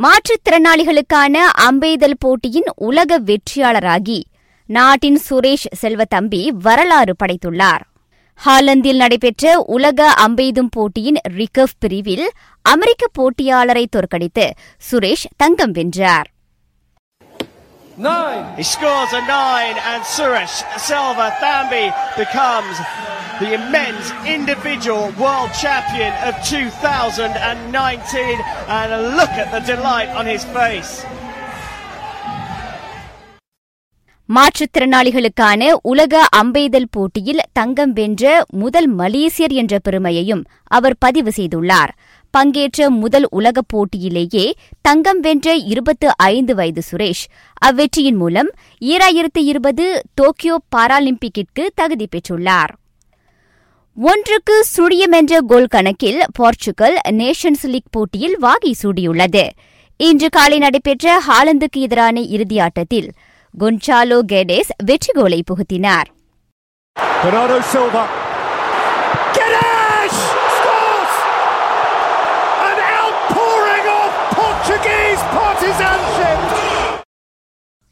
மாற்றுத்திறனாளிகளுக்கான அம்பெய்தல் போட்டியின் உலக வெற்றியாளராகி நாட்டின் சுரேஷ் செல்வத்தம்பி வரலாறு படைத்துள்ளார் ஹாலந்தில் நடைபெற்ற உலக அம்பெய்தும் போட்டியின் ரிகர்வ் பிரிவில் அமெரிக்க போட்டியாளரை தோற்கடித்து சுரேஷ் தங்கம் வென்றார் Nine. He scores a nine, and Suresh Selva Thambi becomes the immense individual world champion of 2019. And look at the delight on his face. மாற்றுத்திறனாளிகளுக்கான உலக அம்பெய்தல் போட்டியில் தங்கம் வென்ற முதல் மலேசியர் என்ற பெருமையையும் அவர் பதிவு செய்துள்ளார் பங்கேற்ற முதல் உலகப் போட்டியிலேயே தங்கம் வென்ற இருபத்து ஐந்து வயது சுரேஷ் அவ்வெற்றியின் மூலம் ஈராயிரத்து இருபது டோக்கியோ பாராலிம்பிக்கிற்கு தகுதி பெற்றுள்ளார் ஒன்றுக்கு சுழியம் என்ற கோல் கணக்கில் போர்ச்சுகல் நேஷன்ஸ் லீக் போட்டியில் வாகை சூடியுள்ளது. இன்று காலை நடைபெற்ற ஹாலந்துக்கு எதிரான இறுதியாட்டத்தில் கொன்சாலோ கெடேஸ் வெற்றி கோலை புகுத்தினார்.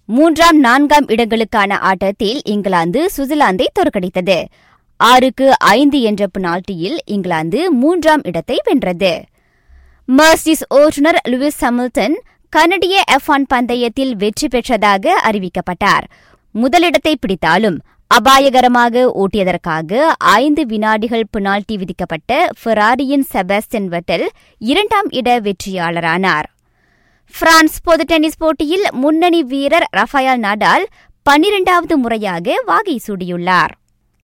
மூன்றாம் நான்காம் இடங்களுக்கான ஆட்டத்தில் இங்கிலாந்து சுவிட்சர்லாந்தை தோற்கடித்தது. ஆறுக்கு ஐந்து என்ற பெனால்டியில் இங்கிலாந்து மூன்றாம் இடத்தை வென்றது. மர்சிஸ் ஓட்டுநர் லூயிஸ் ஹமில்டன் கனடிய எஃப் ஒன் பந்தயத்தில் வெற்றி பெற்றதாக அறிவிக்கப்பட்டார். முதலிடத்தை பிடித்தாலும் அபாயகரமாக ஓட்டியதற்காக ஐந்து வினாடிகள் பெனால்டி விதிக்கப்பட்ட ஃபெராரியின் செபாஸ்டியன் வெட்டல் இரண்டாம் இட வெற்றியாளரானார். பிரான்ஸ் பொது டென்னிஸ் போட்டியில் முன்னணி வீரர் ரஃபயால் நடால் பன்னிரண்டாவது முறையாக வாகை சூடியுள்ளார்.